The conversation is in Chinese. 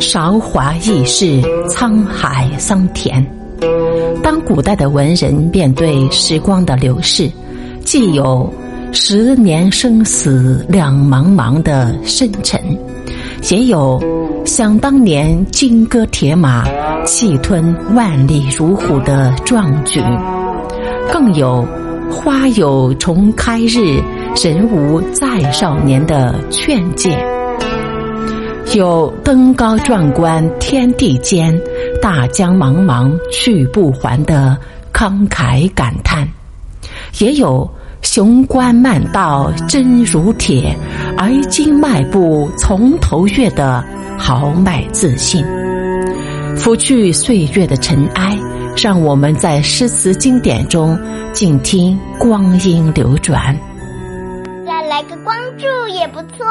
韶华易逝，沧海桑田。当古代的文人面对时光的流逝，既有“十年生死两茫茫”的深沉，也有想当年金戈铁马、气吞万里如虎的壮举，更有“花有重开日，人无再少年”的劝诫。有登高壮观天地间，大江茫茫去不还的慷慨感叹，也有雄关漫道真如铁，而今迈步从头越的豪迈自信。拂去岁月的尘埃，让我们在诗词经典中静听光阴流转。再来个关注也不错。